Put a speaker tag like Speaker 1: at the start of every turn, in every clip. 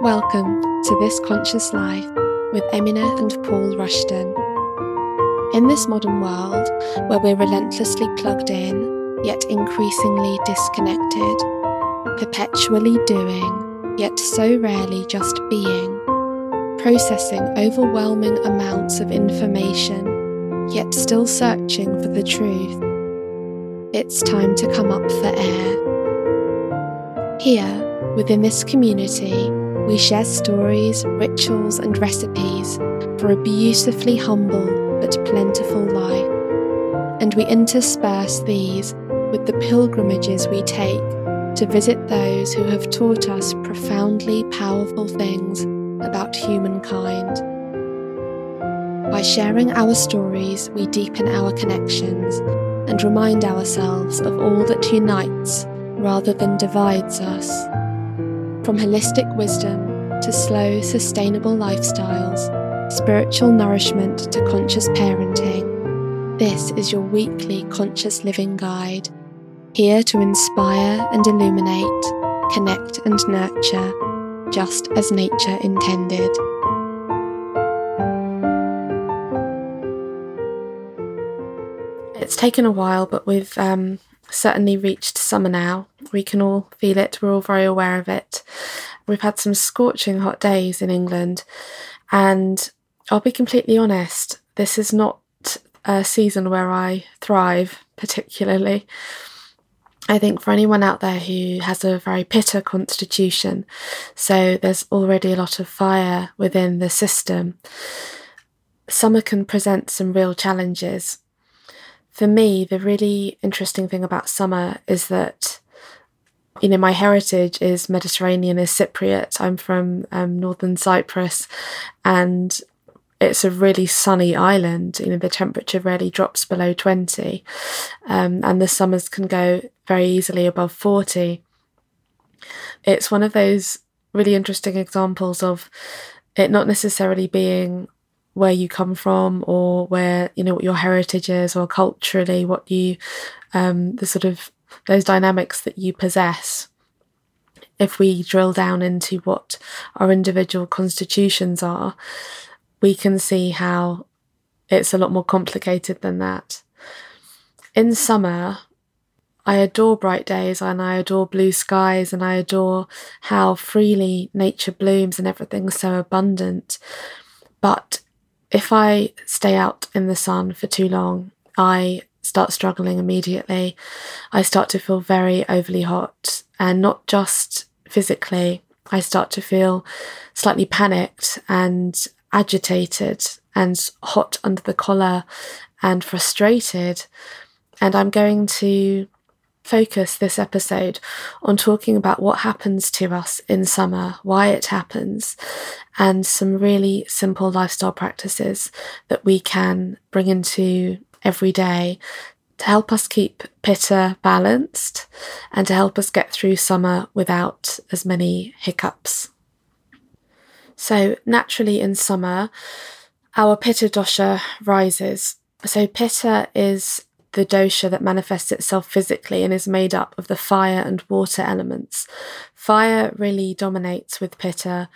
Speaker 1: Welcome to This Conscious Life with Emine and Paul Rushton. In this modern world where we're relentlessly plugged in, yet increasingly disconnected, perpetually doing, yet so rarely just being, processing overwhelming amounts of information, yet still searching for the truth, it's time to come up for air. Here, within this community, we share stories, rituals, and recipes for a beautifully humble but plentiful life. And we intersperse these with the pilgrimages we take to visit those who have taught us profoundly powerful things about humankind. By sharing our stories, we deepen our connections and remind ourselves of all that unites rather than divides us. From holistic wisdom to slow, sustainable lifestyles, spiritual nourishment to conscious parenting, this is your weekly conscious living guide, here to inspire and illuminate, connect and nurture, just as nature intended. It's taken a while, but we've um, certainly reached summer now. We can all feel it, we're all very aware of it. We've had some scorching hot days in England, and I'll be completely honest, this is not a season where I thrive particularly. I think for anyone out there who has a very pitta constitution, so there's already a lot of fire within the system, summer can present some real challenges for me, the really interesting thing about summer is that, you know, my heritage is Mediterranean, is Cypriot. I'm from um, northern Cyprus, and it's a really sunny island. You know, the temperature rarely drops below 20, um, and the summers can go very easily above 40. It's one of those really interesting examples of it not necessarily being where you come from or where you know what your heritage is or culturally what you um, the sort of those dynamics that you possess if we drill down into what our individual constitutions are we can see how it's a lot more complicated than that in summer I adore bright days and I adore blue skies and I adore how freely nature blooms and everything's so abundant. But if I stay out in the sun for too long, I start struggling immediately. I start to feel very overly hot and not just physically. I start to feel slightly panicked and agitated and hot under the collar and frustrated. And I'm going to focus this episode on talking about what happens to us in summer, why it happens, and some really simple lifestyle practices that we can bring into every day to help us keep pitta balanced and to help us get through summer without as many hiccups. So, naturally, in summer, our pitta dosha rises. So, pitta is the dosha that manifests itself physically and is made up of the fire and water elements. Fire really dominates with Pitta.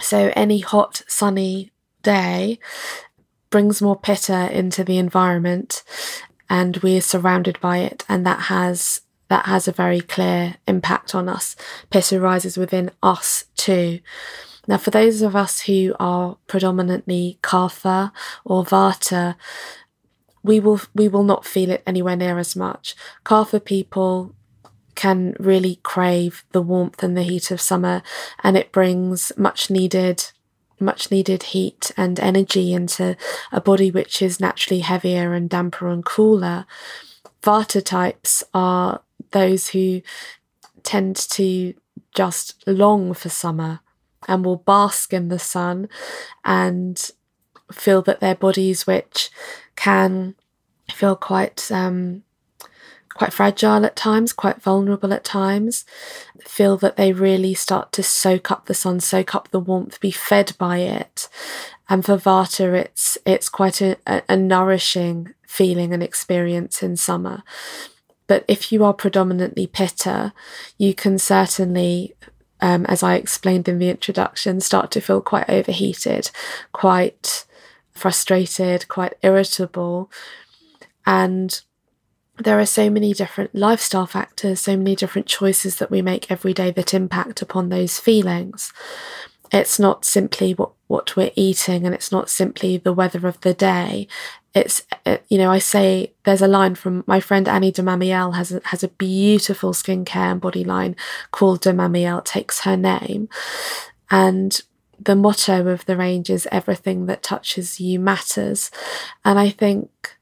Speaker 1: So any hot, sunny day brings more Pitta into the environment and we're surrounded by it and that has that has a very clear impact on us. Pitta rises within us too. Now, for those of us who are predominantly Kapha or Vata, we will we will not feel it anywhere near as much. Kapha people can really crave the warmth and the heat of summer, and it brings much needed much needed heat and energy into a body which is naturally heavier and damper and cooler. Vata types are those who tend to just long for summer and will bask in the sun and feel that their bodies, which can feel quite um, quite fragile at times, quite vulnerable at times, feel that they really start to soak up the sun, soak up the warmth, be fed by it. And for Vata, it's it's quite a, a, a nourishing feeling and experience in summer. But if you are predominantly Pitta, you can certainly um, as I explained in the introduction, start to feel quite overheated, quite frustrated, quite irritable. And there are so many different lifestyle factors, so many different choices that we make every day that impact upon those feelings. It's not simply what, what we're eating and it's not simply the weather of the day. It's, uh, you know, I say there's a line from my friend Annee de Mamiel has a, has a beautiful skincare and body line called de Mamiel, takes her name. And the motto of the range is everything that touches you matters. And I think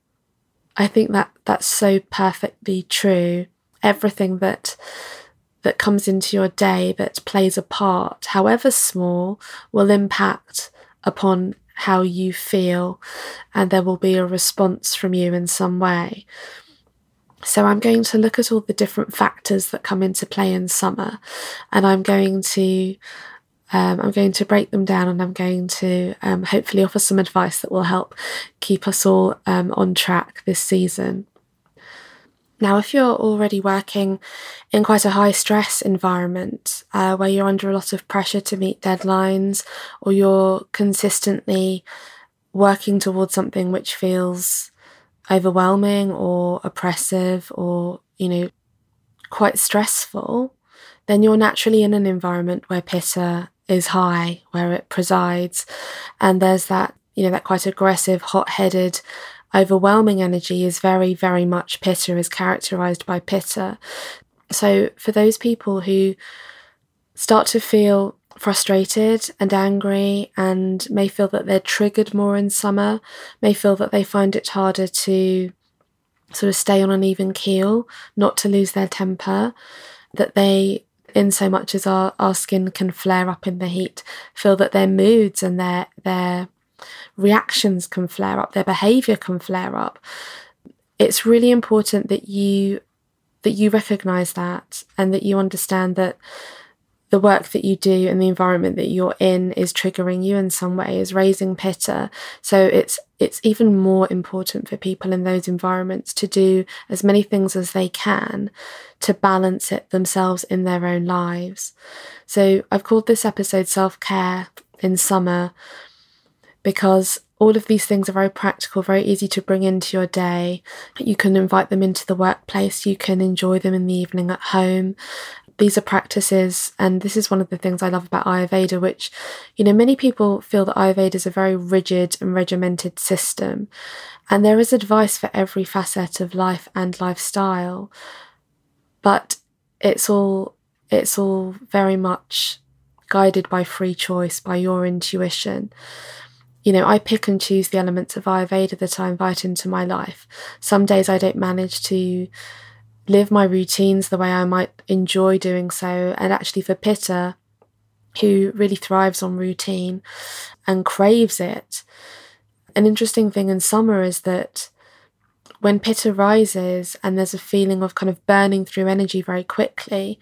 Speaker 1: I think that that's so perfectly true. Everything that that comes into your day that plays a part, however small, will impact upon how you feel, and there will be a response from you in some way. So, I'm going to look at all the different factors that come into play in summer, and I'm going to um, I'm going to break them down and I'm going to um, hopefully offer some advice that will help keep us all um, on track this season. Now, if you're already working in quite a high stress environment uh, where you're under a lot of pressure to meet deadlines or you're consistently working towards something which feels overwhelming or oppressive or, you know, quite stressful, then you're naturally in an environment where pitta is high, where it presides. And there's that, you know, that quite aggressive, hot headed, overwhelming energy is very, very much pitta, is characterized by pitta. So for those people who start to feel frustrated and angry and may feel that they're triggered more in summer, may feel that they find it harder to sort of stay on an even keel, not to lose their temper, that they in so much as our, our skin can flare up in the heat, feel that their moods and their their reactions can flare up, their behavior can flare up. It's really important that you that you recognize that and that you understand that the work that you do and the environment that you're in is triggering you in some way, is raising pitta. So it's it's even more important for people in those environments to do as many things as they can to balance it themselves in their own lives. So I've called this episode Self Care in Summer because all of these things are very practical, very easy to bring into your day. You can invite them into the workplace, you can enjoy them in the evening at home. These are practices, and this is one of the things I love about Ayurveda, which, you know, many people feel that Ayurveda is a very rigid and regimented system. And there is advice for every facet of life and lifestyle but it's all it's all very much guided by free choice, by your intuition. You know, I pick and choose the elements of Ayurveda that I invite into my life. Some days I don't manage to live my routines the way I might enjoy doing so. And actually, for Pitta, who really thrives on routine and craves it, an interesting thing in summer is that when pitta rises and there's a feeling of kind of burning through energy very quickly,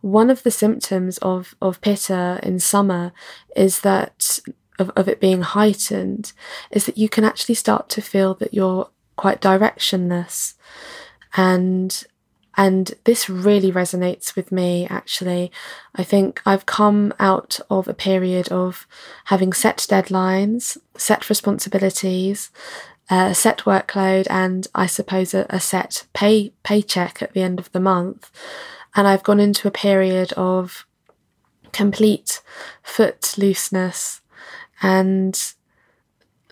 Speaker 1: one of the symptoms of, of pitta in summer is that of, of it being heightened is that you can actually start to feel that you're quite directionless and and this really resonates with me actually i think i've come out of a period of having set deadlines set responsibilities a set workload and I suppose a, a set pay paycheck at the end of the month. And I've gone into a period of complete foot looseness. And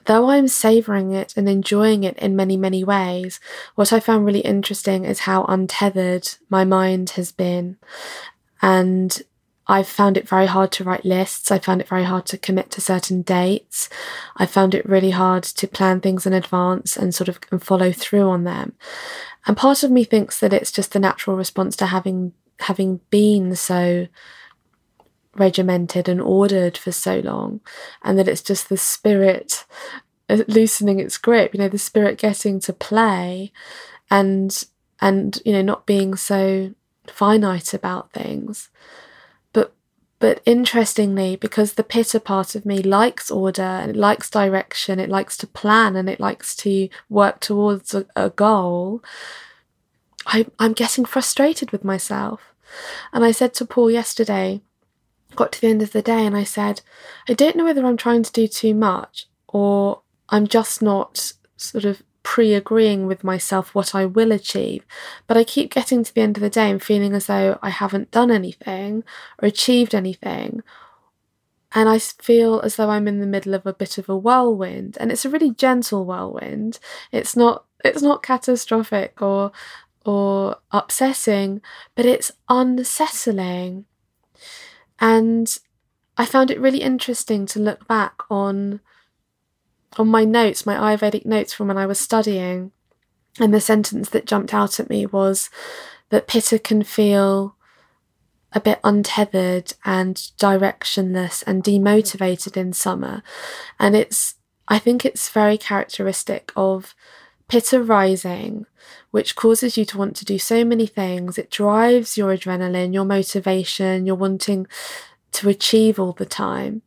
Speaker 1: though I'm savouring it and enjoying it in many, many ways, what I found really interesting is how untethered my mind has been. And I've found it very hard to write lists. I found it very hard to commit to certain dates. I found it really hard to plan things in advance and sort of and follow through on them. And part of me thinks that it's just the natural response to having having been so regimented and ordered for so long, and that it's just the spirit uh, loosening its grip. You know, the spirit getting to play, and and you know not being so finite about things. But but interestingly, because the pitta part of me likes order and it likes direction, it likes to plan and it likes to work towards a, a goal, I, I'm getting frustrated with myself. And I said to Paul yesterday, got to the end of the day and I said, I don't know whether I'm trying to do too much or I'm just not sort of pre agreeing with myself what I will achieve. But I keep getting to the end of the day and feeling as though I haven't done anything or achieved anything. And I feel as though I'm in the middle of a bit of a whirlwind. And it's a really gentle whirlwind. It's not it's not catastrophic or or upsetting, but it's unsettling. And I found it really interesting to look back on on my notes, my Ayurvedic notes from when I was studying, and the sentence that jumped out at me was that Pitta can feel a bit untethered and directionless and demotivated in summer. And it's, I think it's very characteristic of Pitta rising, which causes you to want to do so many things. It drives your adrenaline, your motivation, you're wanting to achieve all the time,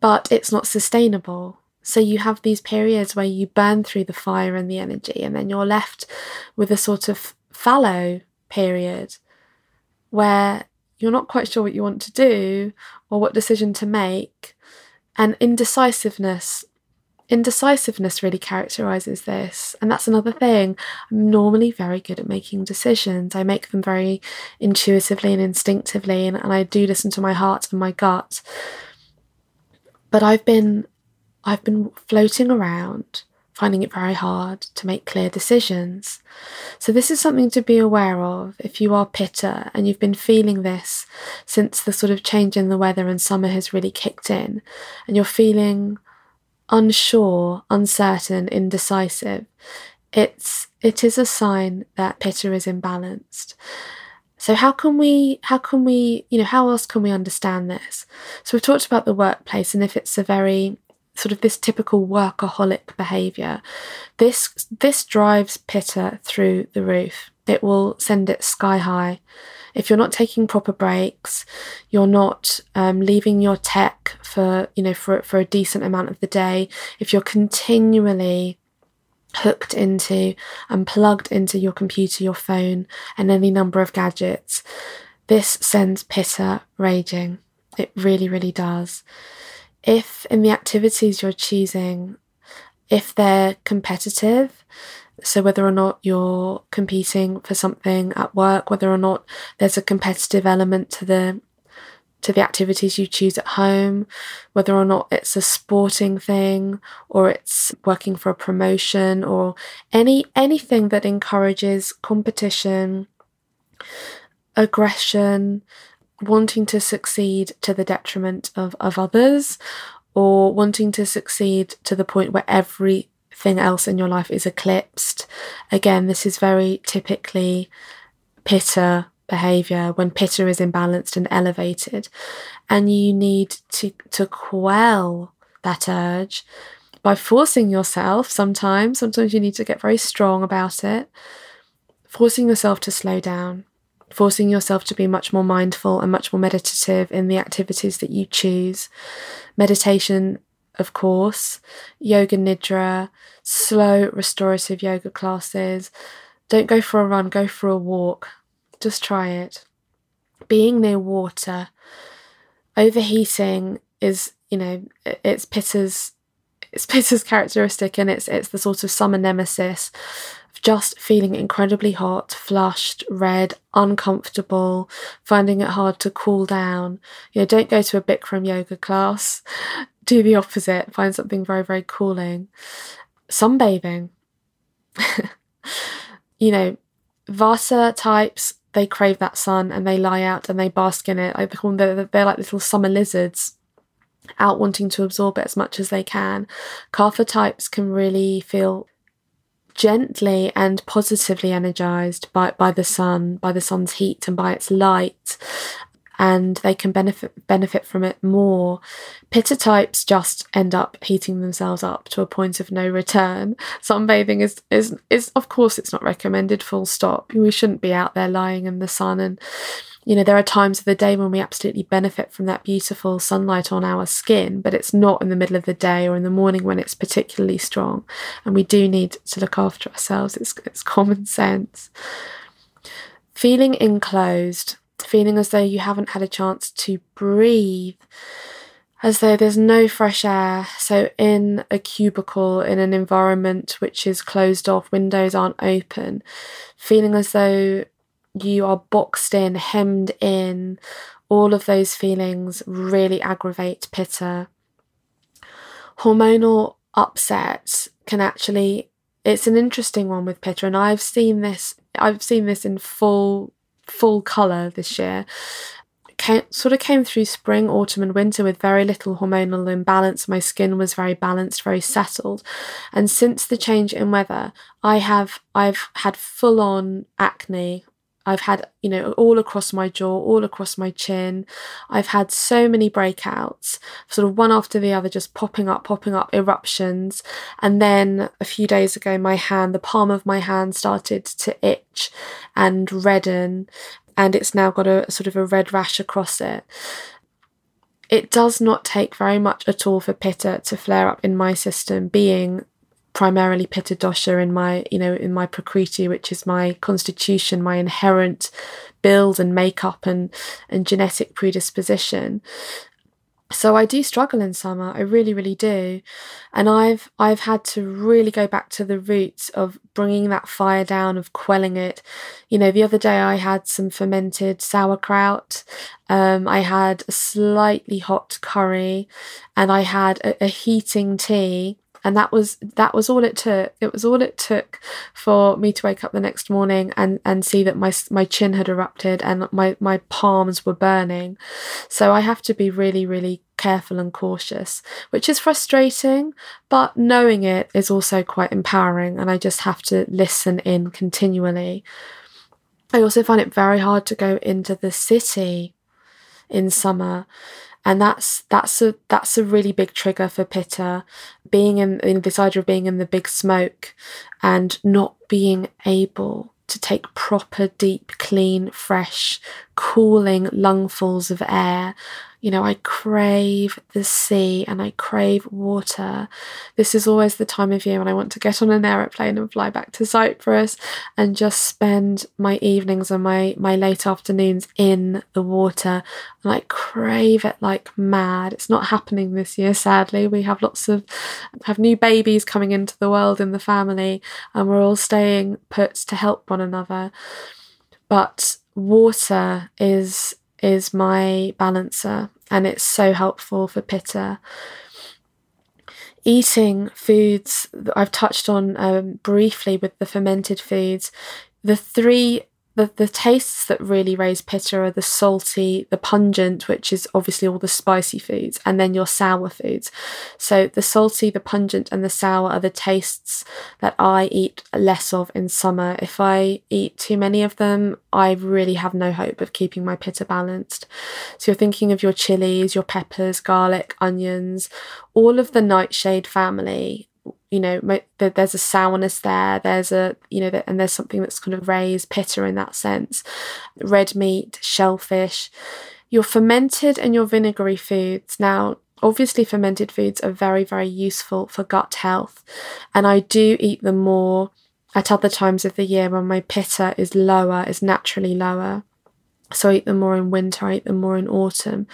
Speaker 1: but it's not sustainable. So you have these periods where you burn through the fire and the energy, and then you're left with a sort of fallow period where you're not quite sure what you want to do or what decision to make. And indecisiveness indecisiveness really characterizes this. And that's another thing. I'm normally very good at making decisions. I make them very intuitively and instinctively, and, and I do listen to my heart and my gut. But I've been I've been floating around, finding it very hard to make clear decisions. So, this is something to be aware of if you are pitta and you've been feeling this since the sort of change in the weather and summer has really kicked in, and you're feeling unsure, uncertain, indecisive, it's it is a sign that pitta is imbalanced. So how can we how can we you know how else can we understand this? So we've talked about the workplace and if it's a very sort of this typical workaholic behavior this this drives pitta through the roof it will send it sky high if you're not taking proper breaks, you're not um, leaving your tech for you know for for a decent amount of the day. If you're continually hooked into and plugged into your computer, your phone, and any number of gadgets, this sends pitta raging. It really, really does. If in the activities you're choosing, if they're competitive, so, whether or not you're competing for something at work, whether or not there's a competitive element to the to the activities you choose at home, whether or not it's a sporting thing or it's working for a promotion or any anything that encourages competition, aggression, wanting to succeed to the detriment of, of others, or wanting to succeed to the point where every everything else in your life is eclipsed. Again, this is very typically pitta behavior when pitta is imbalanced and elevated. And you need to, to quell that urge by forcing yourself sometimes. Sometimes you need to get very strong about it, forcing yourself to slow down, forcing yourself to be much more mindful and much more meditative in the activities that you choose. Meditation of course, yoga nidra, slow restorative yoga classes. Don't go for a run, go for a walk. Just try it. Being near water, overheating is, you know, it's Pitta's it's Pitta's characteristic and it's it's the sort of summer nemesis of just feeling incredibly hot, flushed, red, uncomfortable, finding it hard to cool down. You know, don't go to a Bikram yoga class. Do the opposite. Find something very, very cooling. Sunbathing. you know, Vata types, they crave that sun and they lie out and they bask in it. I call them, they're, they're like little summer lizards out wanting to absorb it as much as they can. Kapha types can really feel gently and positively energized by, by the sun, by the sun's heat and by its light, and they can benefit benefit from it more. Pitta types just end up heating themselves up to a point of no return. Sunbathing is is is of course it's not recommended. Full stop. We shouldn't be out there lying in the sun and you know, there are times of the day when we absolutely benefit from that beautiful sunlight on our skin, but it's not in the middle of the day or in the morning when it's particularly strong. And we do need to look after ourselves. It's, it's common sense. Feeling enclosed. Feeling as though you haven't had a chance to breathe, as though there's no fresh air. So, in a cubicle, in an environment which is closed off, windows aren't open, feeling as though you are boxed in, hemmed in, all of those feelings really aggravate pitta. Hormonal upset can actually it's an interesting one with pitta and I've seen this I've seen this in full full colour this year. Came, sort of came through spring, autumn, and winter with very little hormonal imbalance. My skin was very balanced, very settled, and since the change in weather, I have I've had full on acne I've had, you know, all across my jaw, all across my chin. I've had so many breakouts, sort of one after the other, just popping up, popping up, eruptions. And then a few days ago, my hand, the palm of my hand started to itch and redden, and it's now got a sort of a red rash across it. It does not take very much at all for pitta to flare up in my system, being primarily pitta dosha in my you know in my prakriti which is my constitution my inherent build and makeup and and genetic predisposition. So I do struggle in summer I really really do. And I've I've had to really go back to the roots of bringing that fire down of quelling it. You know the other day I had some fermented sauerkraut. Um, I had a slightly hot curry and I had a, a heating tea and that was that was all it took. It was all it took for me to wake up the next morning and and see that my my chin had erupted and my my palms were burning. So i have to be really really careful and cautious which is frustrating but knowing it is also quite empowering and i just have to listen in continually. I also find it very hard to go into the city in summer and that's that's a that's a really big trigger for pitta being in, in this idea of being in the big smoke and not being able to take proper deep clean fresh cooling lungfuls of air you know, I crave the sea and I crave water. This is always the time of year when I want to get on an aeroplane and fly back to Cyprus and just spend my evenings and my, my late afternoons in the water. And I crave it like mad. It's not happening this year, sadly. We have lots of have new babies coming into the world in the family and we're all staying put to help one another. But water is is my balancer and it's so helpful for pitta. Eating foods that I've touched on um, briefly with the fermented foods, the three the, the tastes that really raise pitta are the salty, the pungent, which is obviously all the spicy foods, and then your sour foods. So the salty, the pungent, and the sour are the tastes that I eat less of in summer. If I eat too many of them, I really have no hope of keeping my pitta balanced. So you're thinking of your chilies, your peppers, garlic, onions, all of the nightshade family you know there's a sourness there there's a you know and there's something that's kind of raised pitta in that sense. Red meat shellfish your fermented and your vinegary foods. Now obviously fermented foods are very very useful for gut health and i do eat them more at other times of the year when my pitta is lower is naturally lower. So i eat them more in winter i eat them more in autumn.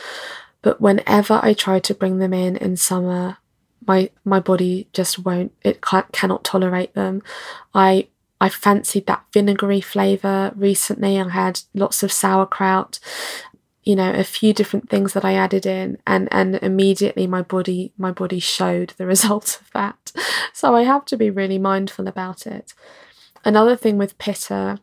Speaker 1: But whenever i try to bring them in in summer my my body just won't it cannot tolerate them. I i fancied that vinegary flavor recently. I had lots of sauerkraut you know a few different things that i added in and and immediately my body my body showed the result of that. So i have to be really mindful about it. Another thing with pitta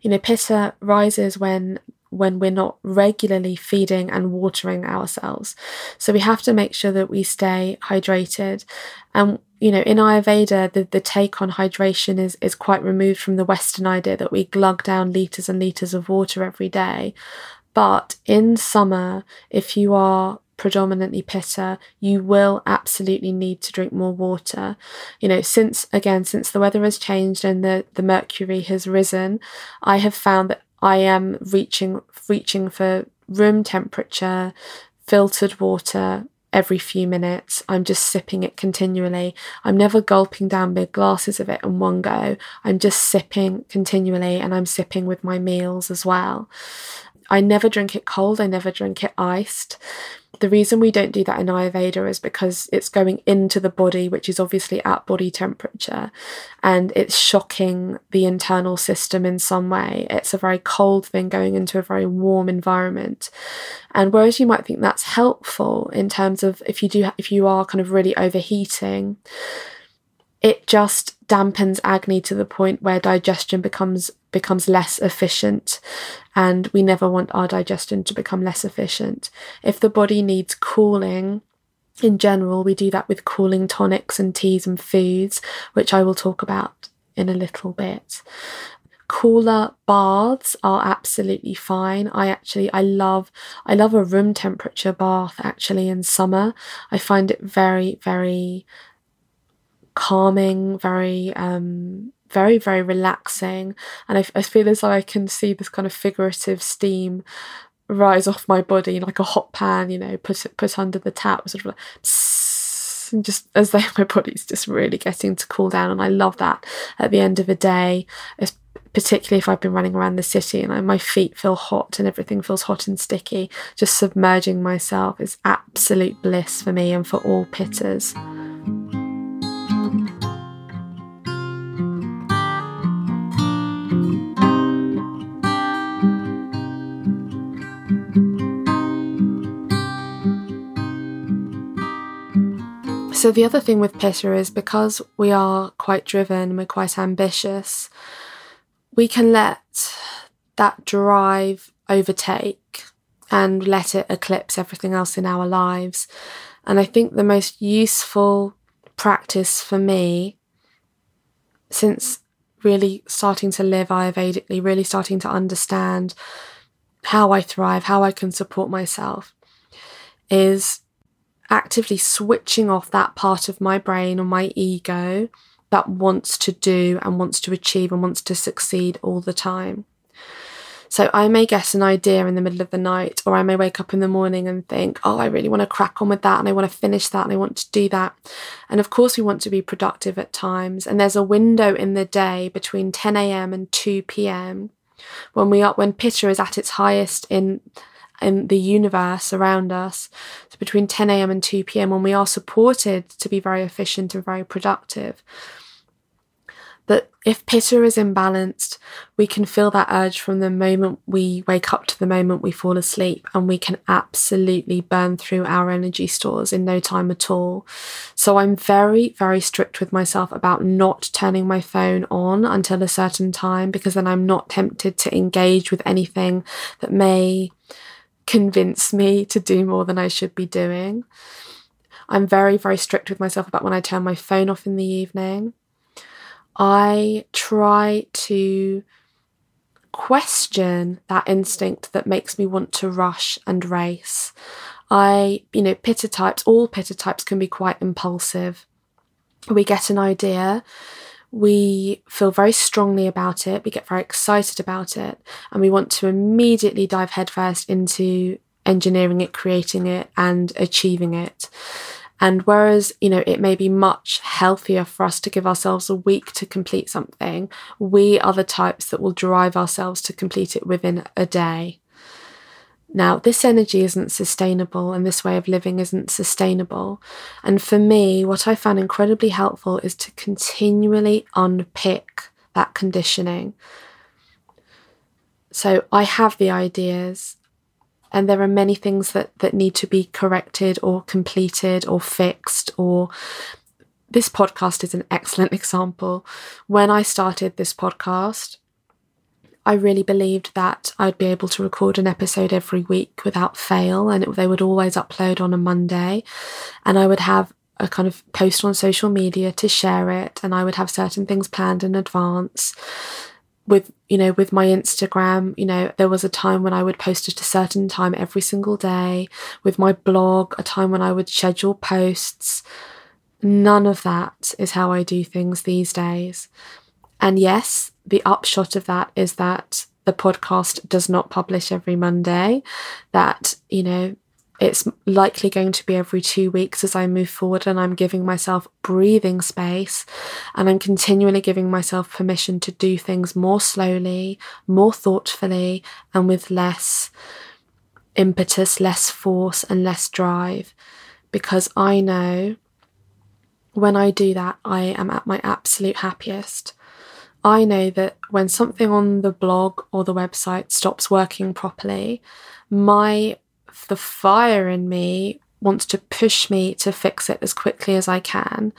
Speaker 1: you know pitta rises when when we're not regularly feeding and watering ourselves. So we have to make sure that we stay hydrated. And you know, in Ayurveda, the, the take on hydration is, is quite removed from the Western idea that we glug down litres and litres of water every day. But in summer, if you are predominantly pitta, you will absolutely need to drink more water. You know, since again, since the weather has changed and the, the mercury has risen, I have found that I am reaching reaching for room temperature filtered water every few minutes. I'm just sipping it continually. I'm never gulping down big glasses of it in one go. I'm just sipping continually and I'm sipping with my meals as well. I never drink it cold, I never drink it iced. The reason we don't do that in Ayurveda is because it's going into the body, which is obviously at body temperature, and it's shocking the internal system in some way. It's a very cold thing going into a very warm environment. And whereas you might think that's helpful in terms of if you do if you are kind of really overheating, it just dampens agni to the point where digestion becomes becomes less efficient and we never want our digestion to become less efficient. If the body needs cooling in general we do that with cooling tonics and teas and foods which i will talk about in a little bit. Cooler baths are absolutely fine. I actually i love i love a room temperature bath actually in summer. I find it very very calming, very um, very very relaxing, and I, I feel as though I can see this kind of figurative steam rise off my body like a hot pan, you know, put put under the tap, sort of like. and just as though my body's just really getting to cool down, and I love that at the end of a day, particularly if I've been running around the city and I, my feet feel hot and everything feels hot and sticky. Just submerging myself is absolute bliss for me and for all pittas. So, the other thing with Pitta is because we are quite driven, we're quite ambitious, we can let that drive overtake and let it eclipse everything else in our lives. And I think the most useful practice for me since really starting to live Ayurvedically, really starting to understand how I thrive, how I can support myself, is actively switching off that part of my brain or my ego that wants to do and wants to achieve and wants to succeed all the time. So I may get an idea in the middle of the night, or I may wake up in the morning and think, oh, I really want to crack on with that and I want to finish that and I want to do that. And of course, we want to be productive at times. And there's a window in the day between 10 a.m. and 2 p.m. when we are when Pitta is at its highest in in the universe around us. So between 10 a.m. and 2 p.m., when we are supported to be very efficient and very productive. But if pitta is imbalanced, we can feel that urge from the moment we wake up to the moment we fall asleep, and we can absolutely burn through our energy stores in no time at all. So I'm very, very strict with myself about not turning my phone on until a certain time because then I'm not tempted to engage with anything that may convince me to do more than I should be doing. I'm very, very strict with myself about when I turn my phone off in the evening. I try to question that instinct that makes me want to rush and race. I, you know, pitta types, all pitta types can be quite impulsive. We get an idea we feel very strongly about it, we get very excited about it, and we want to immediately dive headfirst into engineering it, creating it, and achieving it. And whereas, you know, it may be much healthier for us to give ourselves a week to complete something, we are the types that will drive ourselves to complete it within a day. Now, this energy isn't sustainable and this way of living isn't sustainable. And for me, what I found incredibly helpful is to continually unpick that conditioning. So I have the ideas, and there are many things that, that need to be corrected or completed or fixed or this podcast is an excellent example. When I started this podcast, I really believed that I'd be able to record an episode every week without fail, and it, they would always upload on a Monday. And I would have a kind of post on social media to share it, and I would have certain things planned in advance. With you know, with my Instagram, you know, there was a time when I would post at a certain time every single day. With my blog, a time when I would schedule posts. None of that is how I do things these days. And yes, the upshot of that is that the podcast does not publish every Monday, that, you know, it's likely going to be every two weeks as I move forward, and I'm giving myself breathing space and I'm continually giving myself permission to do things more slowly, more thoughtfully, and with less impetus, less force, and less drive. Because I know when I do that, I am at my absolute happiest. I know that when something on the blog or the website stops working properly, my the fire in me wants to push me to fix it as quickly as I can.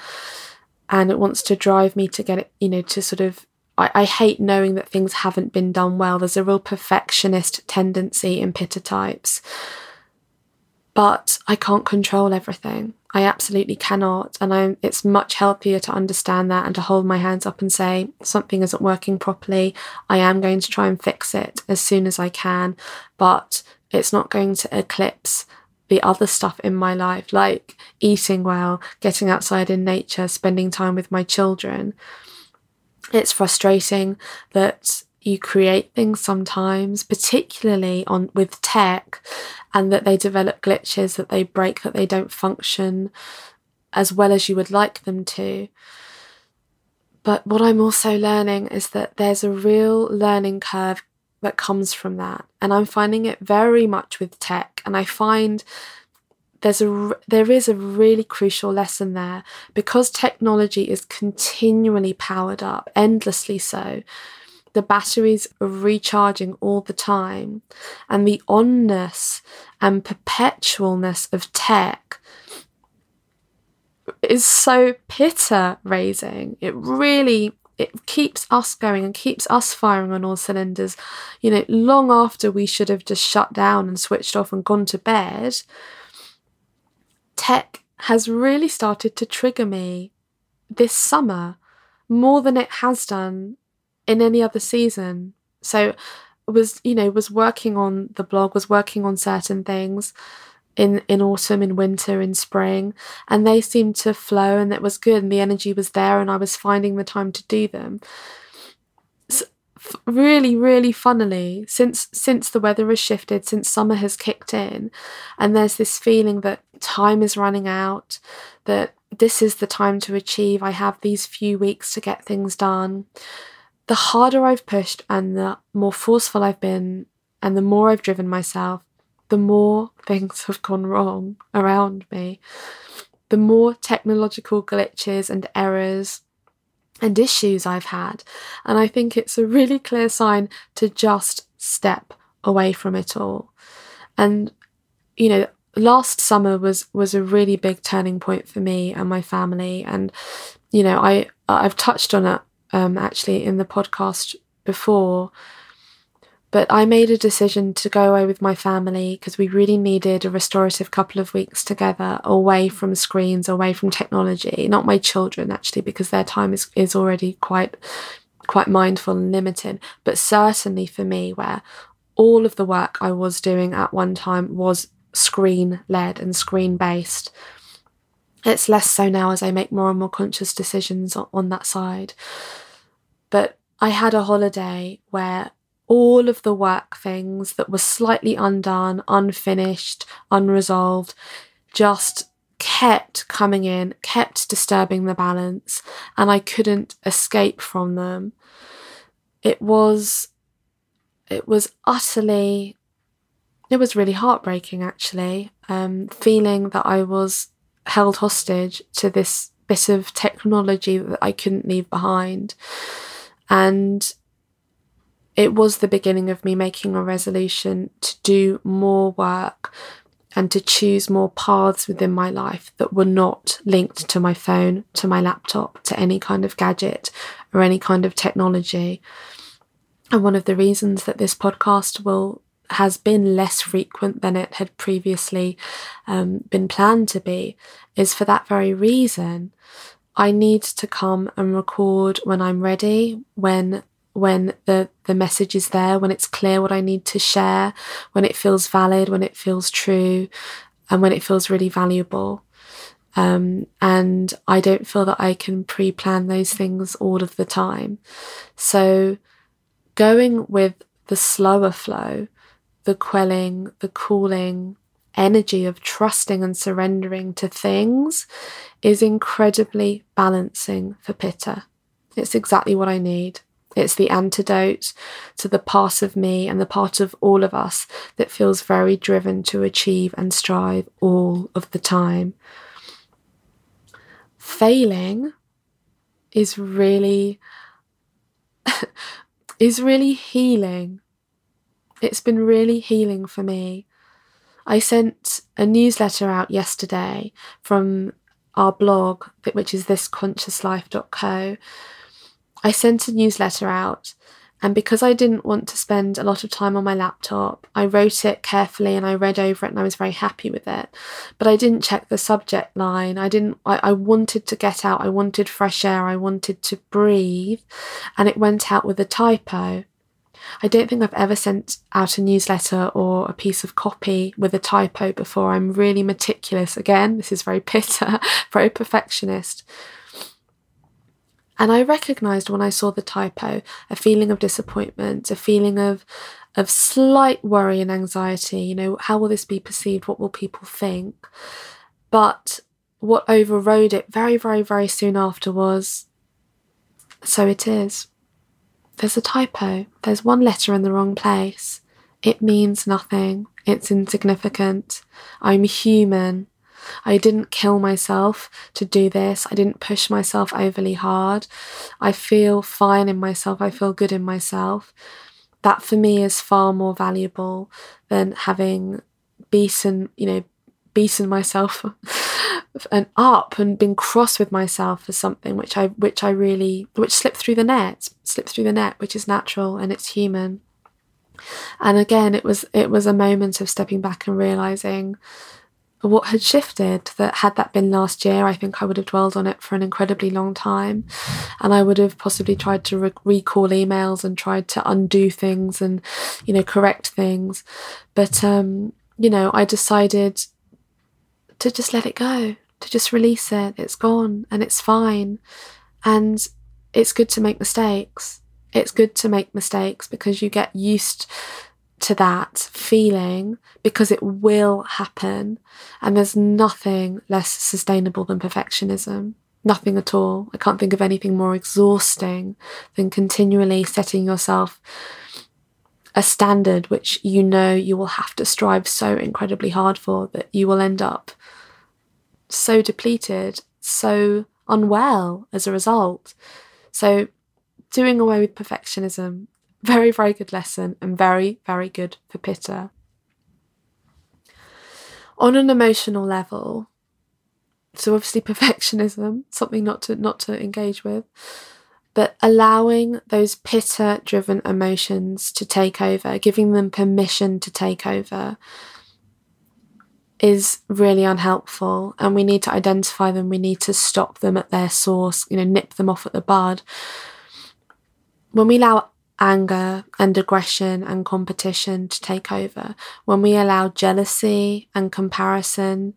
Speaker 1: And it wants to drive me to get it, you know, to sort of. I, I hate knowing that things haven't been done well. There's a real perfectionist tendency in pitta types. But I can't control everything. I absolutely cannot. And I'm, it's much healthier to understand that and to hold my hands up and say, something isn't working properly. I am going to try and fix it as soon as I can. But it's not going to eclipse the other stuff in my life, like eating well, getting outside in nature, spending time with my children. It's frustrating that you create things sometimes, particularly on with tech, and that they develop glitches, that they break, that they don't function as well as you would like them to. But what I'm also learning is that there's a real learning curve that comes from that. And I'm finding it very much with tech. And I find there's a there is a really crucial lesson there because technology is continually powered up, endlessly so. The batteries are recharging all the time, and the onness and perpetualness of tech is so pitta raising. It really it keeps us going and keeps us firing on all cylinders. You know, long after we should have just shut down and switched off and gone to bed, tech has really started to trigger me this summer more than it has done in any other season. So was you know was working on the blog was working on certain things in in autumn in winter in spring and they seemed to flow and it was good and the energy was there and i was finding the time to do them so, really really funnily since since the weather has shifted since summer has kicked in and there's this feeling that time is running out that this is the time to achieve i have these few weeks to get things done the harder i've pushed and the more forceful i've been and the more i've driven myself the more things have gone wrong around me, the more technological glitches and errors and issues I've had. And I think it's a really clear sign to just step away from it all. And, you know, last summer was was a really big turning point for me and my family and you know i i've touched on it um actually in the podcast before but I made a decision to go away with my family because we really needed a restorative couple of weeks together, away from screens, away from technology. Not my children, actually, because their time is, is already quite quite mindful and limited. But certainly for me, where all of the work I was doing at one time was screen led and screen based. It's less so now as I make more and more conscious decisions on, that side. But I had a holiday where all of the work things that were slightly undone, unfinished, unresolved, just kept coming in, kept disturbing the balance, and I couldn't escape from them. It was it was utterly it was really heartbreaking actually um, feeling that i was held hostage to this bit of technology that i couldn't leave behind and it was the beginning of me making a resolution to do more work and to choose more paths within my life that were not linked to my phone, to my laptop, to any kind of gadget or any kind of technology. And one of the reasons that this podcast will has been less frequent than it had previously um, been planned to be is for that very reason. I need to come and record when I'm ready, when when the the message is there when it's clear what i need to share when it feels valid when it feels true and when it feels really valuable um, and i don't feel that i can pre-plan those things all of the time so going with the slower flow the quelling the cooling energy of trusting and surrendering to things is incredibly balancing for Pitta. It's exactly what I need. It's the antidote to the part of me and the part of all of us that feels very driven to achieve and strive all of the time. Failing is really is really healing. It's been really healing for me. I sent a newsletter out yesterday from our blog, which is thisconsciouslife.co, I sent a newsletter out, and because I didn't want to spend a lot of time on my laptop, I wrote it carefully and I read over it and I was very happy with it. But I didn't check the subject line. I didn't, I, I wanted to get out. I wanted fresh air. I wanted to breathe. And it went out with a typo. I don't think I've ever sent out a newsletter or a piece of copy with a typo before. I'm really meticulous. Again, this is very pitta, very perfectionist. And I recognized when I saw the typo a feeling of disappointment, a feeling of of slight worry and anxiety, you know, how will this be perceived? What will people think? But what overrode it very, very, very soon after was so it is. There's a typo. There's one letter in the wrong place. It means nothing. It's insignificant. I'm human. I didn't kill myself to do this. I didn't push myself overly hard. I feel fine in myself. I feel good in myself. That for me is far more valuable than having beaten, you know, beaten myself and up and been cross with myself for something which I which I really which slipped through the net, slipped through the net, which is natural and it's human. And again, it was it was a moment of stepping back and realizing what had shifted that had that been last year i think i would have dwelled on it for an incredibly long time. And i would have possibly tried to re- recall emails and tried to undo things and you know correct things. But um you know i decided to just let it go to just release it it's gone and it's fine and it's good to make mistakes it's good to make mistakes because you get used to that feeling because it will happen. And there's nothing less sustainable than perfectionism. Nothing at all. I can't think of anything more exhausting than continually setting yourself a standard which you know you will have to strive so incredibly hard for that you will end up so depleted, so unwell as a result. So, doing away with perfectionism very, very good lesson and very, very good for Pitta. On an emotional level, so obviously perfectionism, something not to not to engage with, but allowing those pitta driven emotions to take over, giving them permission to take over is really unhelpful and we need to identify them, we need to stop them at their source, you know, nip them off at the bud. When we allow anger and aggression and competition to take over, when we allow jealousy and comparison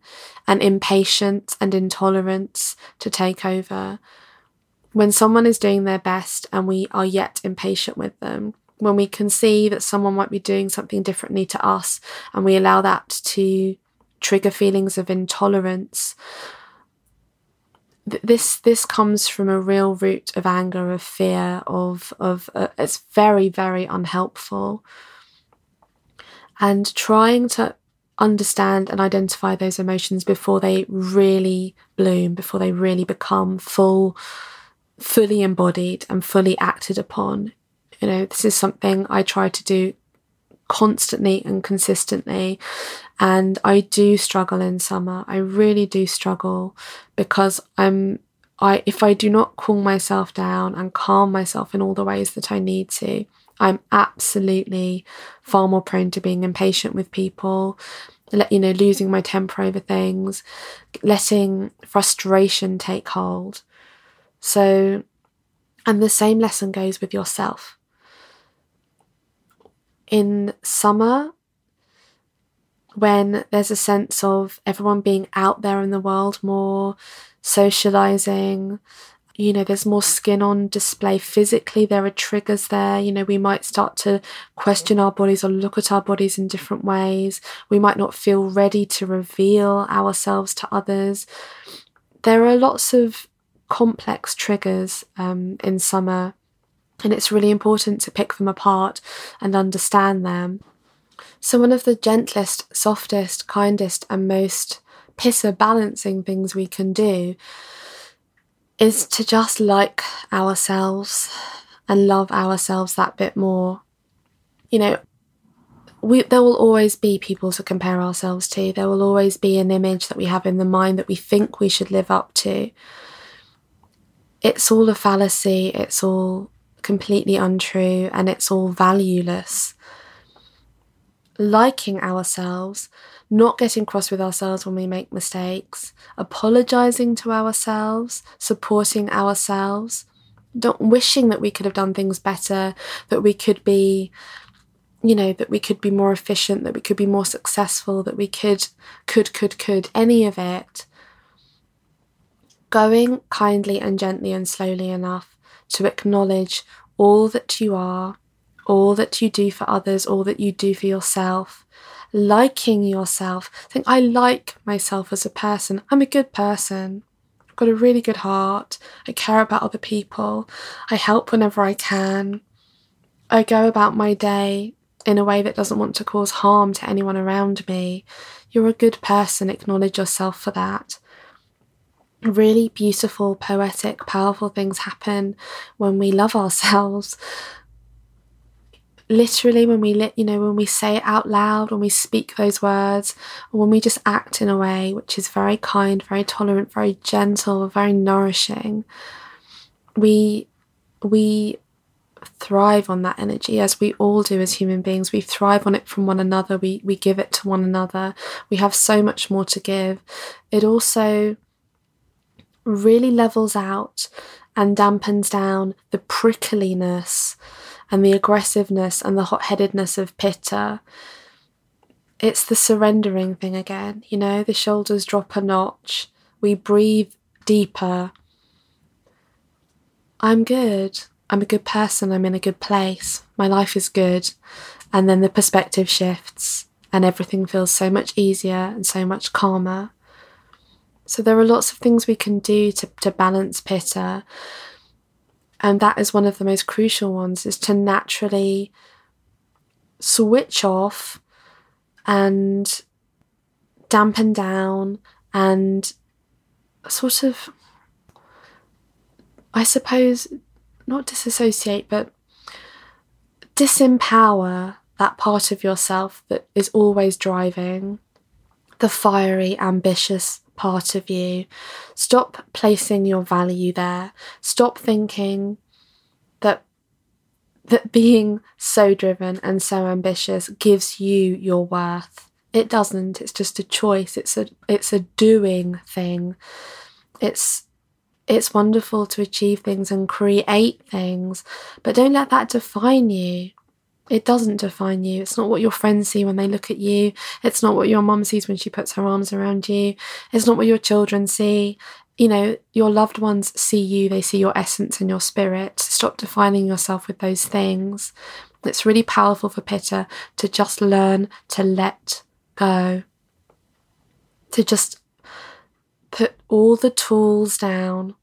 Speaker 1: and impatience and intolerance to take over, when someone is doing their best and we are yet impatient with them, when we can see that someone might be doing something differently to us and we allow that to trigger feelings of intolerance. This this comes from a real root of anger of fear of of uh, it's very very unhelpful. And trying to understand and identify those emotions before they really bloom before they really become full fully embodied and fully acted upon. You know this is something i try to do constantly and consistently and I do struggle in summer. I really do struggle because I'm I if I do not cool myself down and calm myself in all the ways that I need to, I'm absolutely far more prone to being impatient with people, let you know, losing my temper over things, letting frustration take hold. So and the same lesson goes with yourself. In summer, when there's a sense of everyone being out there in the world more, socializing, you know, there's more skin on display physically. There are triggers there. You know, we might start to question our bodies or look at our bodies in different ways. We might not feel ready to reveal ourselves to others. There are lots of complex triggers um, in summer, and it's really important to pick them apart and understand them. So, one of the gentlest, softest, kindest, and most pitta balancing things we can do is to just like ourselves and love ourselves that bit more. You know, we there will always be people to compare ourselves to. There will always be an image that we have in the mind that we think we should live up to. It's all a fallacy, it's all completely untrue, and it's all valueless. Liking ourselves not getting cross with ourselves when we make mistakes, apologizing to ourselves, supporting ourselves, not wishing that we could have done things better, that we could be you know that we could be more efficient that we could be more successful that we could could could could any of it going kindly and gently and slowly enough to acknowledge all that you are all that you do for others all that you do for yourself liking yourself. Think, I like myself as a person. I'm a good person. I've got a really good heart. I care about other people. I help whenever I can. I go about my day in a way that doesn't want to cause harm to anyone around me. You're a good person. Acknowledge yourself for that. Really beautiful, poetic, powerful things happen when we love ourselves. Literally when we lit you know when we say it out loud when we speak those words or when we just act in a way which is very kind very tolerant very gentle very nourishing we we thrive on that energy as we all do as human beings. We thrive on it from one another. We we give it to one another. We have so much more to give. It also really levels out and dampens down the prickliness and the aggressiveness and the hot headedness of Pitta. It's the surrendering thing again, you know, the shoulders drop a notch, we breathe deeper. I'm good. I'm a good person. I'm in a good place. My life is good. And then the perspective shifts and everything feels so much easier and so much calmer. So there are lots of things we can do to, to balance pitta. And that is one of the most crucial ones is to naturally switch off and dampen down and sort of i suppose not disassociate but disempower that part of yourself that is always driving the fiery ambitious part of you. Stop placing your value there. Stop thinking that that being so driven and so ambitious gives you your worth. It doesn't. It's just a choice. It's a it's a doing thing. It's it's wonderful to achieve things and create things, but don't let that define you. It doesn't define you. It's not what your friends see when they look at you. It's not what your mum sees when she puts her arms around you. It's not what your children see. You know, your loved ones see you, they see your essence and your spirit. Stop defining yourself with those things. It's really powerful for Pitta to just learn to let go, to just put all the tools down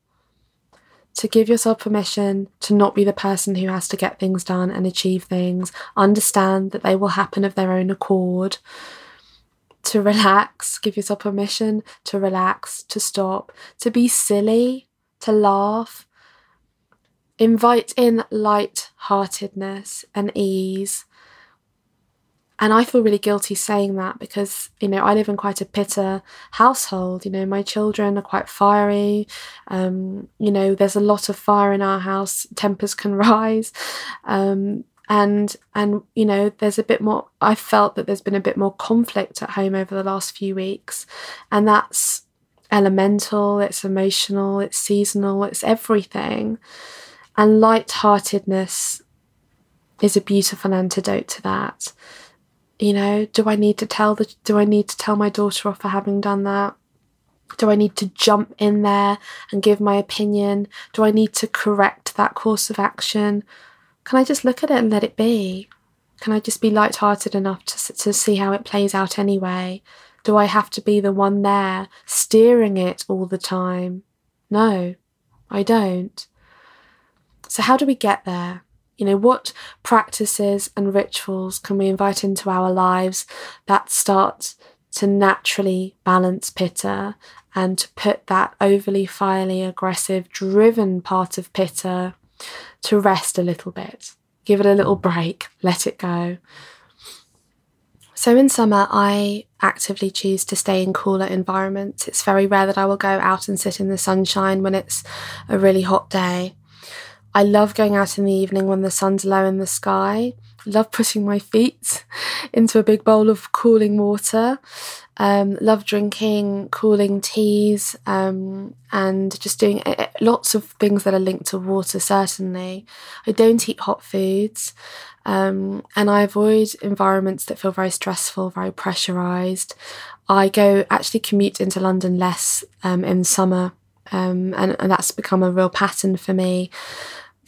Speaker 1: to give yourself permission to not be the person who has to get things done and achieve things, understand that they will happen of their own accord, to relax, give yourself permission to relax, to stop, to be silly, to laugh. Invite in light heartedness and ease and I feel really guilty saying that because, you know, I live in quite a pitta household. You know, my children are quite fiery. Um, you know, there's a lot of fire in our house. Tempers can rise. Um, and and you know there's a bit more i felt that there's been a bit more conflict at home over the last few weeks and that's elemental it's emotional it's seasonal it's everything and light-heartedness is a beautiful antidote to that you know do i need to tell the do i need to tell my daughter off for having done that Do I need to jump in there and give my opinion? Do I need to correct that course of action? Can I just look at it and let it be? Can I just be light-hearted enough to, to see how it plays out anyway? Do I have to be the one there steering it all the time? No, I don't. So, how do we get there? You know, what practices and rituals can we invite into our lives that start to naturally balance pitta and to put that overly fiery, aggressive, driven part of pitta to rest a little bit? Give it a little break, let it go. So, in summer, I actively choose to stay in cooler environments. It's very rare that I will go out and sit in the sunshine when it's a really hot day. I love going out in the evening when the sun's low in the sky. I love putting my feet into a big bowl of cooling water. Um, love drinking cooling teas um, and just doing eh, eh, lots of things that are linked to water, certainly. I don't eat hot foods. Um, and I avoid environments that feel very stressful, very pressurized. I go actually commute into London less um, in summer, um, and, and, that's become a real pattern for me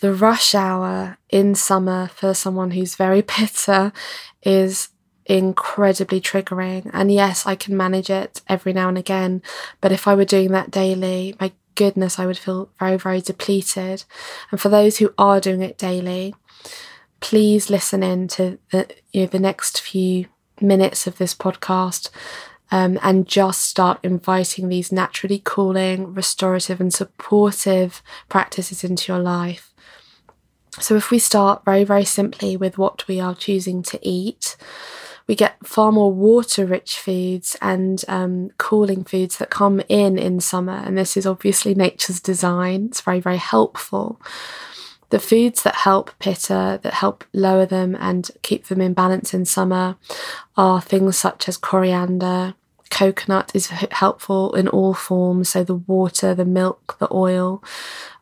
Speaker 1: the rush hour in summer for someone who's very pitta is incredibly triggering. And yes, I can manage it every now and again. But if I were doing that daily, my goodness, I would feel very, very depleted. And for those who are doing it daily, please listen in to the you know the next few minutes of this podcast um, and just start inviting these naturally cooling, restorative, and supportive practices into your life. So, if we start very, very simply with what we are choosing to eat, we get far more water rich foods and um, cooling foods that come in in summer. And this is obviously nature's design, it's very, very helpful. The foods that help pitta, that help lower them and keep them in balance in summer, are things such as coriander. Coconut is helpful in all forms, so the water, the milk, the oil.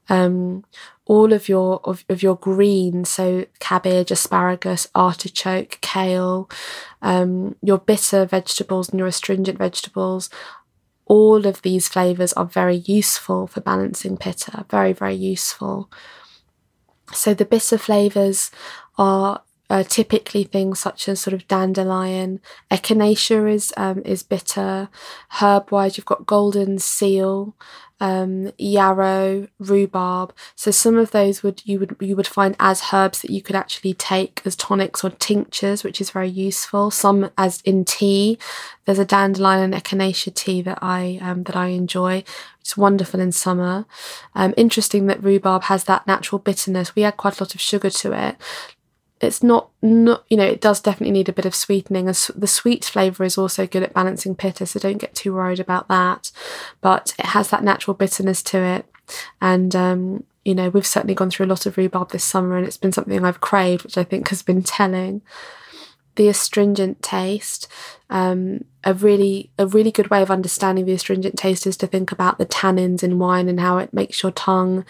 Speaker 1: Um, all of your of, of your greens, so cabbage, asparagus, artichoke, kale, um, your bitter vegetables and your astringent vegetables, all of these flavors are very useful for balancing pitta, very, very useful. So the bitter flavors are uh, typically things such as sort of dandelion, echinacea is um, is bitter. Herb wise, you've got golden seal, um, yarrow, rhubarb. So some of those would you would you would find as herbs that you could actually take as tonics or tinctures, which is very useful. Some as in tea. There's a dandelion and echinacea tea that I um, that I enjoy. It's wonderful in summer. Um, interesting that rhubarb has that natural bitterness. We add quite a lot of sugar to it, it's not not you know it does definitely need a bit of sweetening and the sweet flavor is also good at balancing pitta so don't get too worried about that. But it has that natural bitterness to it. And um, you know we've certainly gone through a lot of rhubarb this summer and it's been something i've craved which i think has been telling the astringent taste. Um, a really a really good way of understanding the astringent taste is to think about the tannins in wine and how it makes your tongue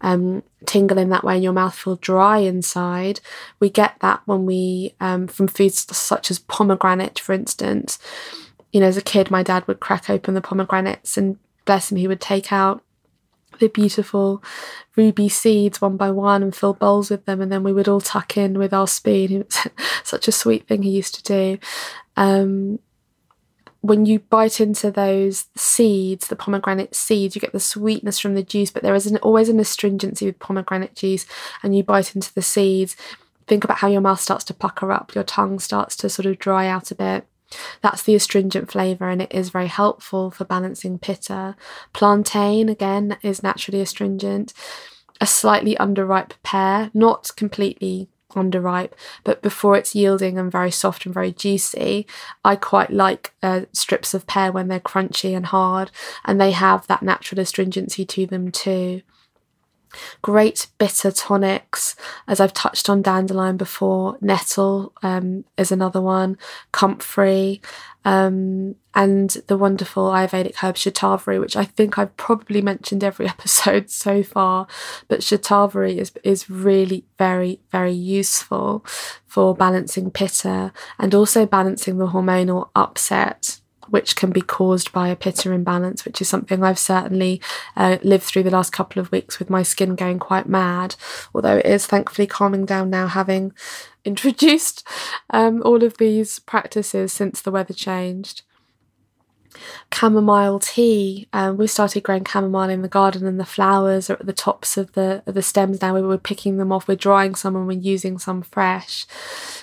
Speaker 1: um, tingle in that way and your mouth feel dry inside. We get that when we um, from foods such as pomegranate, for instance. You know, as a kid, my dad would crack open the pomegranates and bless him, he would take out the beautiful ruby seeds one by one and fill bowls with them, and then we would all tuck in with our spoon. It was such a sweet thing he used to do. Um, when you bite into those seeds, the pomegranate seeds, you get the sweetness from the juice, but there is an, always an astringency with pomegranate juice, and you bite into the seeds. Think about how your mouth starts to pucker up, your tongue starts to sort of dry out a bit. That's the astringent flavour and it is very helpful for balancing pitta. Plantain, again, is naturally astringent. A slightly underripe pear, not completely underripe, but before it's yielding and very soft and very juicy, I quite like uh, strips of pear when they're crunchy and hard, and they have that natural astringency to them too. Great bitter tonics, as I've touched on dandelion before. Nettle um, is another one. Comfrey, um, and the wonderful Ayurvedic herb Shatavari, which I think I've probably mentioned every episode so far. But Shatavari is is really very very useful for balancing pitta and also balancing the hormonal upset which can be caused by a pitta imbalance, which is something I've certainly uh, lived through the last couple of weeks with my skin going quite mad. Although it is thankfully calming down now, having introduced um, all of these practices since the weather changed chamomile tea. Um, we started growing chamomile in the garden, and the flowers are at the tops of the of the stems now. We were picking them off. We're drying some, and we're using some fresh.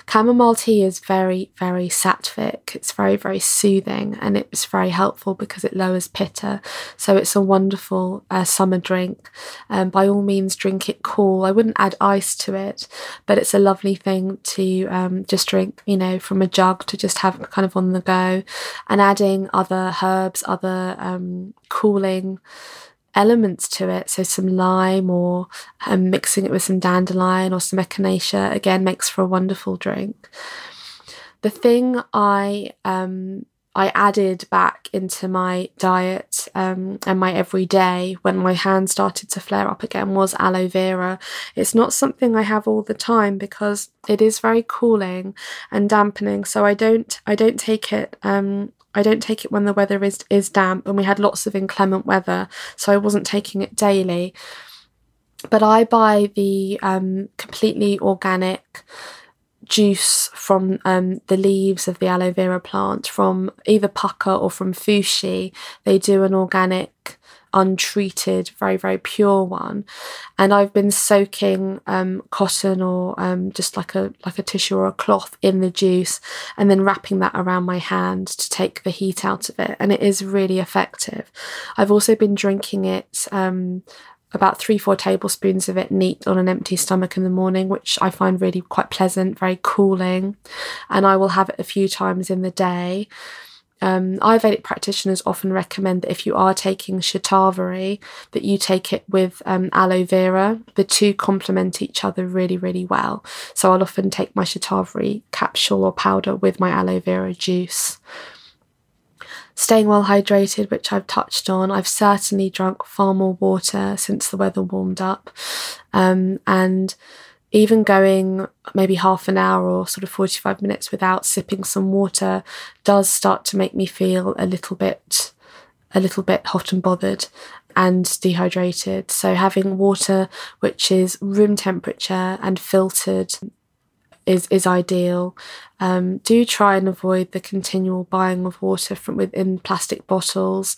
Speaker 1: Chamomile tea is very, very sattvic. It's very, very soothing and it's very helpful because it lowers pitta. So it's a wonderful uh, summer drink. Um, by all means, drink it cool. I wouldn't add ice to it, but it's a lovely thing to um, just drink, you know, from a jug to just have kind of on the go. And adding other herbs, other um, cooling elements to it. So some lime or um, mixing it with some dandelion or some echinacea again makes for a wonderful drink. The thing I um, I added back into my diet um, and my everyday when my hand started to flare up again was aloe vera. It's not something I have all the time because it is very cooling and dampening. So I don't I don't take it um, I don't take it when the weather is is damp and we had lots of inclement weather, so I wasn't taking it daily. But I buy the um, completely organic juice from um, the leaves of the aloe vera plant from either Pukka or from Fushi. They do an organic untreated, very, very pure one. And I've been soaking um, cotton or um, just like a like a tissue or a cloth in the juice and then wrapping that around my hand to take the heat out of it. And it is really effective. I've also been drinking it um, about three, four tablespoons of it neat on an empty stomach in the morning, which I find really quite pleasant, very cooling. And I will have it a few times in the day. Um, Ayurvedic practitioners often recommend that if you are taking shatavari, that you take it with um, aloe vera. The two complement each other really, really well. So I'll often take my shatavari capsule or powder with my aloe vera juice. Staying well hydrated, which I've touched on. I've certainly drunk far more water since the weather warmed up. Um, and even going maybe half an hour or sort of 45 minutes without sipping some water does start to make me feel a little bit a little bit hot and bothered and dehydrated. So having water which is room temperature and filtered is is ideal. Um, do try and avoid the continual buying of water from within plastic bottles.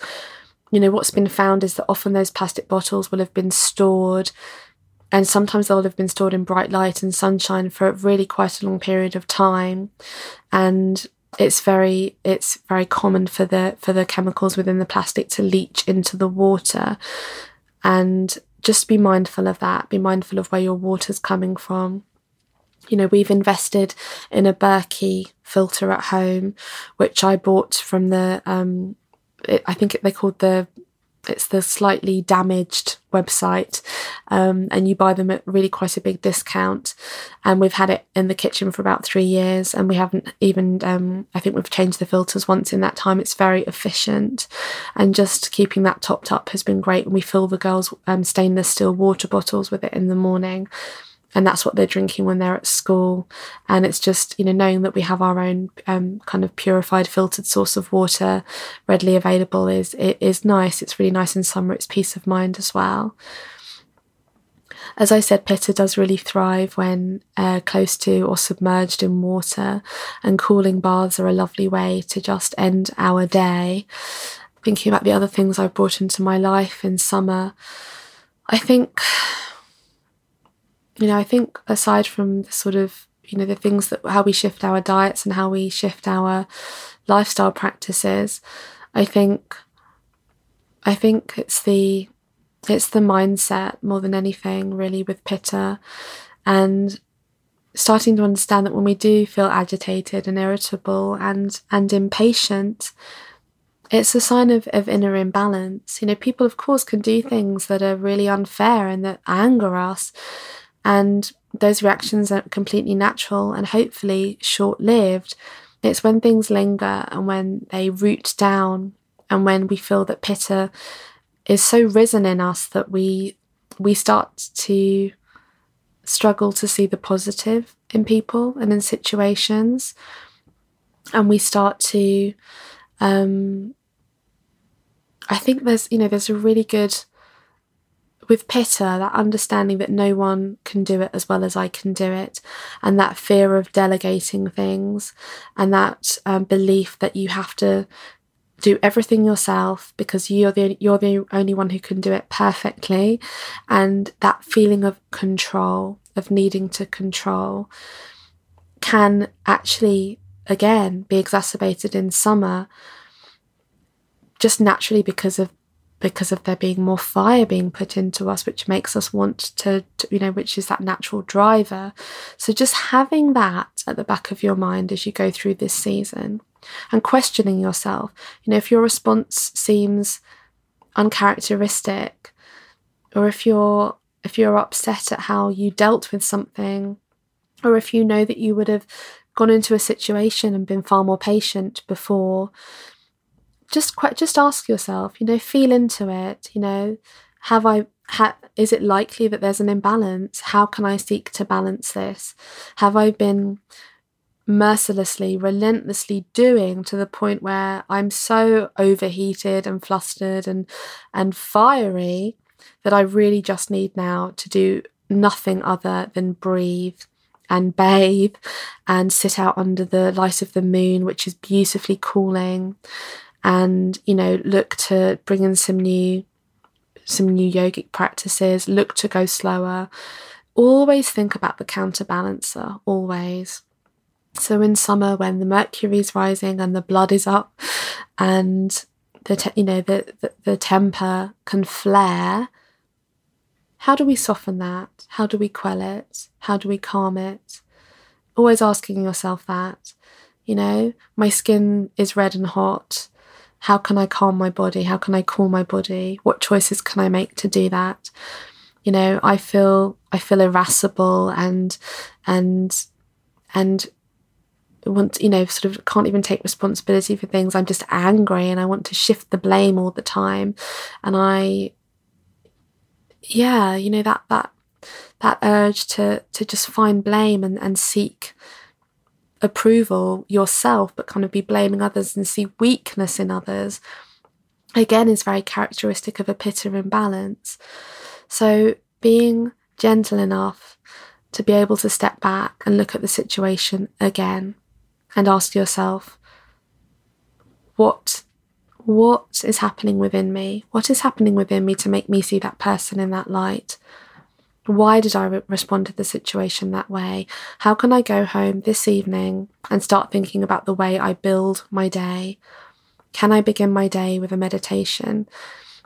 Speaker 1: You know what's been found is that often those plastic bottles will have been stored and sometimes they'll have been stored in bright light and sunshine for a really quite a long period of time. And it's very it's very common for the for the chemicals within the plastic to leach into the water. And just be mindful of that. Be mindful of where your water's coming from. You know we've invested in a Berkey filter at home which I bought from the um it, I think they called the it's the slightly damaged website um, and you buy them at really quite a big discount. And we've had it in the kitchen for about three years and we haven't even um, i think we've changed the filters once in that time. It's very efficient and just keeping that topped up has been great. And we fill the girls um, stainless steel water bottles with it in the morning and that's what they're drinking when they're at school. And it's just, you know, knowing that we have our own um, kind of purified, filtered source of water readily available is it is nice. It's really nice in summer. It's peace of mind as well. As I said, pitta does really thrive when uh, close to or submerged in water, and cooling baths are a lovely way to just end our day. Thinking about the other things I've brought into my life in summer, I think you know, I think aside from the sort of, you know, the things that how we shift our diets and how we shift our lifestyle practices, I think I think it's the it's the mindset more than anything really with pitta and starting to understand that when we do feel agitated and irritable and and impatient it's a sign of, of inner imbalance. You know people of course can do things that are really unfair and that anger us and those reactions are completely natural and hopefully short lived. It's when things linger and when they root down and when we feel that pitta is so risen in us that we we start to struggle to see the positive in people and in situations and we start to Um, I think there's, you know, there's a really good with Pitta, that understanding that no one can do it as well as I can do it, and that fear of delegating things, and that um, belief that you have to do everything yourself because you're the you're the only one who can do it perfectly, and that feeling of control, of needing to control, can actually again be exacerbated in summer just naturally because of because of there being more fire being put into us, which makes us want to, to, you know, which is that natural driver. So just having that at the back of your mind as you go through this season and questioning yourself, you know, if your response seems uncharacteristic or if you're if you're upset at how you dealt with something or if you know that you would have gone into a situation and been far more patient before just quite just ask yourself you know feel into it you know have i ha, is it likely that there's an imbalance? How can i seek to balance this? Have i been mercilessly relentlessly doing to the point where i'm so overheated and flustered and and fiery that i really just need now to do nothing other than breathe and bathe and sit out under the light of the moon which is beautifully cooling and you know look to bring in some new some new yogic practices look to go slower. Always think about the counterbalancer always. So in summer when the mercury is rising and the blood is up and the te- you know the, the the temper can flare how do we soften that? How do we quell it? How do we calm it? Always asking yourself that. You know my skin is red and hot how can I calm my body? How can I cool my body? What choices can I make to do that? You know, I feel I feel irascible and and and want you know sort of can't even take responsibility for things i'm just angry and i want to shift the blame all the time and i yeah you know that that that urge to to just find blame and and seek approval yourself, but kind of be blaming others and see weakness in others, again, is very characteristic of a pitta imbalance. So, being gentle enough to be able to step back and look at the situation again and ask yourself, what what is happening within me? What is happening within me to make me see that person in that light? Why did I re- respond to the situation that way? How can I go home this evening and start thinking about the way I build my day? Can I begin my day with a meditation?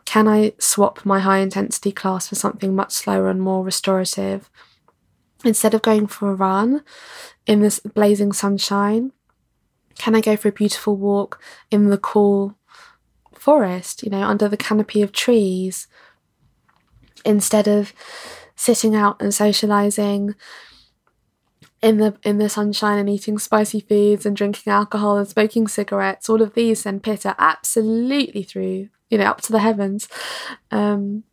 Speaker 1: Can I swap my high intensity class for something much slower and more restorative? Instead of going for a run in this blazing sunshine, can I go for a beautiful walk in the cool forest, you know, under the canopy of trees? Instead of sitting out and socializing in the in the sunshine and eating spicy foods and drinking alcohol and smoking cigarettes all of these send pitta absolutely through you know up to the heavens. Um,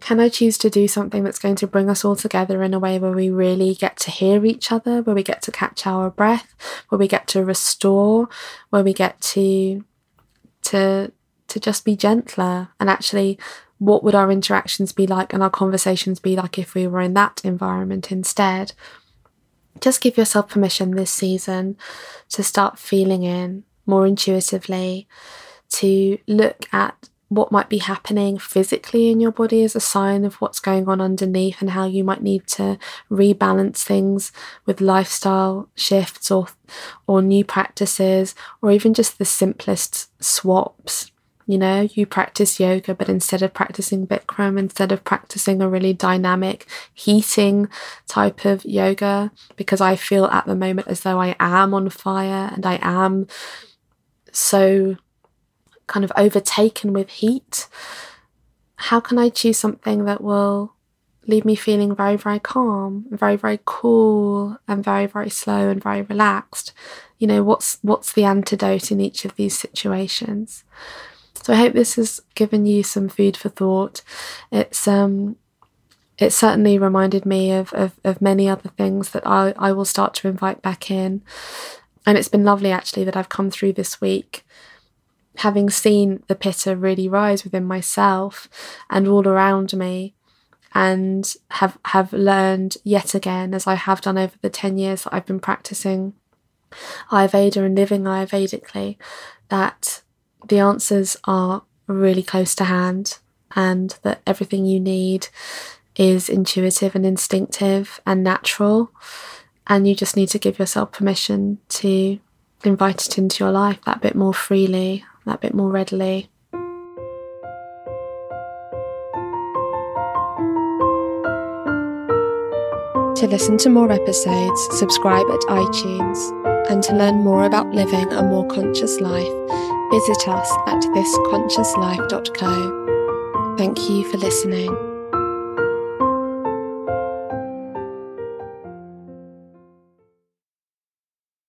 Speaker 1: can I choose to do something that's going to bring us all together in a way where we really get to hear each other, where we get to catch our breath, where we get to restore, where we get to to to just be gentler and actually what would our interactions be like and our conversations be like if we were in that environment instead? Just give yourself permission this season to start feeling in more intuitively, to look at what might be happening physically in your body as a sign of what's going on underneath and how you might need to rebalance things with lifestyle shifts or or new practices or even just the simplest swaps you know, you practice yoga, but instead of practicing Bikram, instead of practicing a really dynamic, heating type of yoga, because I feel at the moment as though I am on fire and I am so kind of overtaken with heat. How can I choose something that will leave me feeling very, very calm, very, very cool, and very, very slow and very relaxed? You know, what's what's the antidote in each of these situations? So I hope this has given you some food for thought. It's um it certainly reminded me of, of, of many other things that I, I will start to invite back in. And it's been lovely actually that I've come through this week having seen the pitta really rise within myself and all around me and have have learned yet again as I have done over the 10 years that I've been practicing Ayurveda and living Ayurvedically that the answers are really close to hand and that everything you need is intuitive and instinctive and natural and you just need to give yourself permission to invite it into your life that bit more freely that bit more readily To listen to more episodes, subscribe at iTunes. And to learn more about living a more conscious life, visit us at thisconsciouslife.co. Thank you for listening.